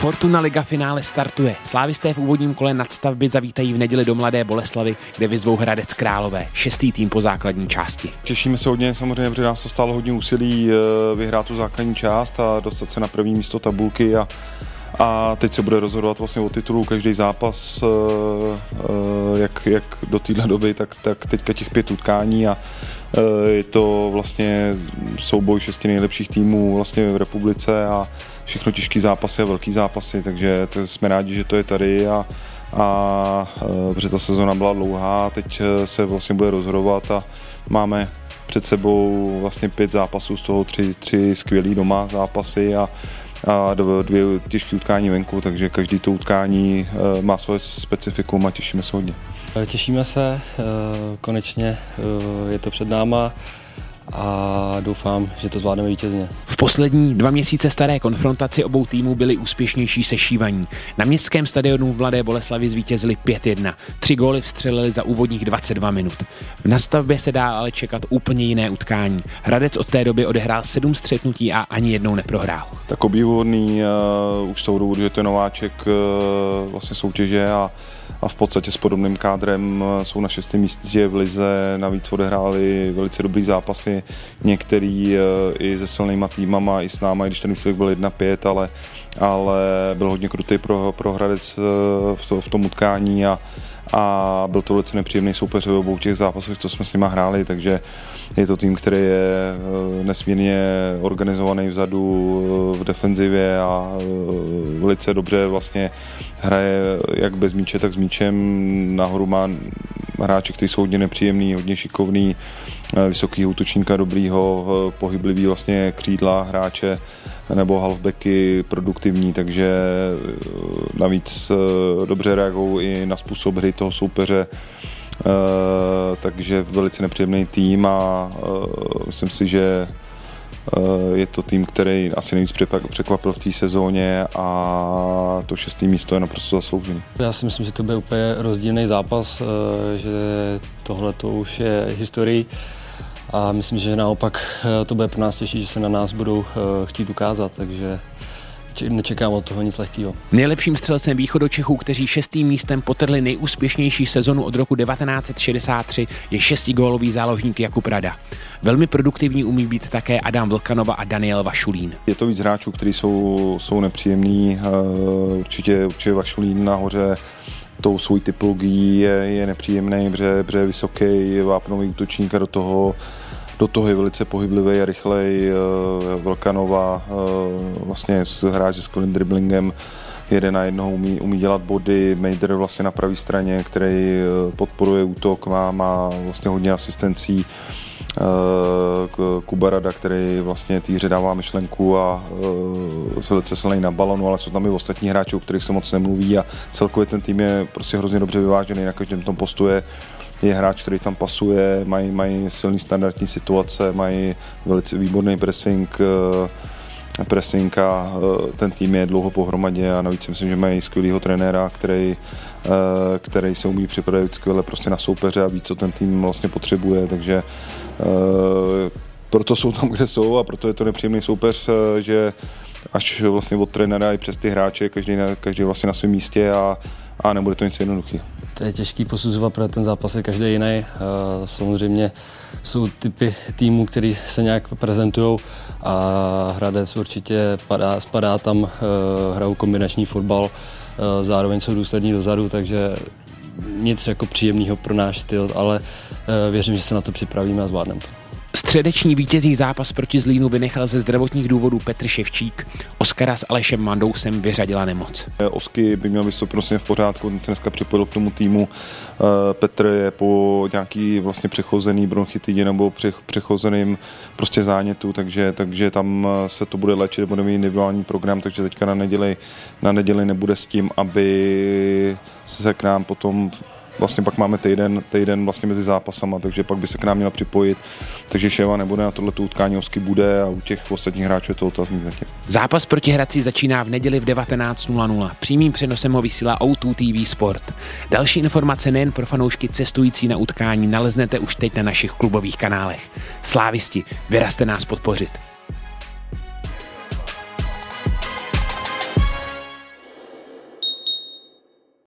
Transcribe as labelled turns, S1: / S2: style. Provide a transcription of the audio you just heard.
S1: Fortuna Liga finále startuje. Slávisté v úvodním kole nadstavby zavítají v neděli do Mladé Boleslavy, kde vyzvou Hradec Králové, šestý tým po základní části.
S2: Těšíme se hodně, samozřejmě, protože nás to stálo hodně úsilí eh, vyhrát tu základní část a dostat se na první místo tabulky a a teď se bude rozhodovat vlastně o titulu každý zápas, eh, eh, jak, jak do téhle doby, tak, tak teďka těch pět utkání a je to vlastně souboj šesti nejlepších týmů vlastně v republice a všechno těžký zápasy a velký zápasy, takže to jsme rádi, že to je tady a, a protože ta sezona byla dlouhá, teď se vlastně bude rozhodovat a máme před sebou vlastně pět zápasů, z toho tři, tři skvělý doma zápasy a, a dvě těžké utkání venku, takže každý to utkání e, má svoje specifikum a těšíme se hodně.
S3: Těšíme se, e, konečně je to před náma a doufám, že to zvládneme vítězně.
S1: V poslední dva měsíce staré konfrontaci obou týmů byly úspěšnější sešívaní. Na městském stadionu v Mladé Boleslavi zvítězili 5-1. Tři góly vstřelili za úvodních 22 minut. V nastavbě se dá ale čekat úplně jiné utkání. Hradec od té doby odehrál sedm střetnutí a ani jednou neprohrál.
S2: Tak obdivuhodný uh, už z toho důvodu, že to je nováček uh, vlastně soutěže a a v podstatě s podobným kádrem eh, jsou na šestém místě v Lize, navíc odehráli velice dobrý zápasy, některý i se silnýma týmama, i s náma, když ten výsledek byl 1-5, ale, ale byl hodně krutý pro, pro Hradec v, to, v tom utkání a, a byl to velice nepříjemný soupeř v obou těch zápasech, co jsme s nimi hráli, takže je to tým, který je nesmírně organizovaný vzadu v defenzivě a velice dobře vlastně hraje jak bez míče, tak s míčem. Nahoru má hráče, kteří jsou hodně nepříjemný, hodně šikovný, eh, vysoký útočníka, dobrýho, eh, pohyblivý vlastně křídla hráče nebo halfbacky produktivní, takže eh, navíc dobře reagují i na způsob hry toho soupeře, takže velice nepříjemný tým a myslím si, že je to tým, který asi nejvíc překvapil v té sezóně a to šestý místo je naprosto zasloužený.
S3: Já si myslím, že to bude úplně rozdílný zápas, eh, že tohle to už je historii a myslím, že naopak eh, to bude pro nás těžší, že se na nás budou chtít ukázat, takže nečekám od toho nic lehkého.
S1: Nejlepším střelcem Čechů, kteří šestým místem potrhli nejúspěšnější sezonu od roku 1963, je šestigólový záložník Jakub Rada. Velmi produktivní umí být také Adam Vlkanova a Daniel Vašulín.
S2: Je to víc hráčů, kteří jsou, jsou nepříjemní. Eh, určitě, určitě Vašulín nahoře tou svou typologií je, je nepříjemný, protože, protože je vysoký vápnový útočník a do toho do toho je velice pohyblivý a rychlej. Eh, Velkanova eh, vlastně hráč se skvělým driblingem, jeden na jednoho umí, umí dělat body, Mejder vlastně na pravé straně, který podporuje útok, má, má vlastně hodně asistencí Kubarada, který vlastně týře dává myšlenku a velice silný na balonu, ale jsou tam i ostatní hráči, o kterých se moc nemluví a celkově ten tým je prostě hrozně dobře vyvážený, na každém tom postu je, je hráč, který tam pasuje, mají, mají silný standardní situace, mají velice výborný pressing, uh, pressing a ten tým je dlouho pohromadě a navíc myslím, že mají skvělého trenéra, který, který se umí připravit skvěle prostě na soupeře a ví, co ten tým vlastně potřebuje, takže proto jsou tam, kde jsou a proto je to nepříjemný soupeř, že až vlastně od trenéra i přes ty hráče, každý, každý vlastně na svém místě a, a nebude to nic jednoduchý.
S3: To je těžký posuzovat, protože ten zápas je každý jiný. Samozřejmě jsou typy týmů, který se nějak prezentují a Hradec určitě padá, spadá tam, eh, hrajou kombinační fotbal, eh, zároveň jsou důslední dozadu, takže nic jako příjemného pro náš styl, ale eh, věřím, že se na to připravíme a zvládneme to.
S1: Středeční vítězný zápas proti Zlínu vynechal ze zdravotních důvodů Petr Ševčík. Oskara s Alešem Mandousem vyřadila nemoc.
S2: Osky by měl vystoupit prostě v pořádku, ten se dneska připojil k tomu týmu. Eh, Petr je po nějaký vlastně přechozený bronchitidě nebo přechozeným prostě zánětu, takže, takže tam eh, se to bude léčit, bude mít individuální program, takže teďka na neděli, na neděli nebude s tím, aby se k nám potom vlastně pak máme týden, týden vlastně mezi zápasama, takže pak by se k nám měla připojit. Takže Ševa nebude na tohle utkání, Osky bude a u těch ostatních hráčů je to otazník zatím.
S1: Zápas proti Hradci začíná v neděli v 19.00. Přímým přenosem ho vysílá O2 TV Sport. Další informace nejen pro fanoušky cestující na utkání naleznete už teď na našich klubových kanálech. Slávisti, vyrazte nás podpořit.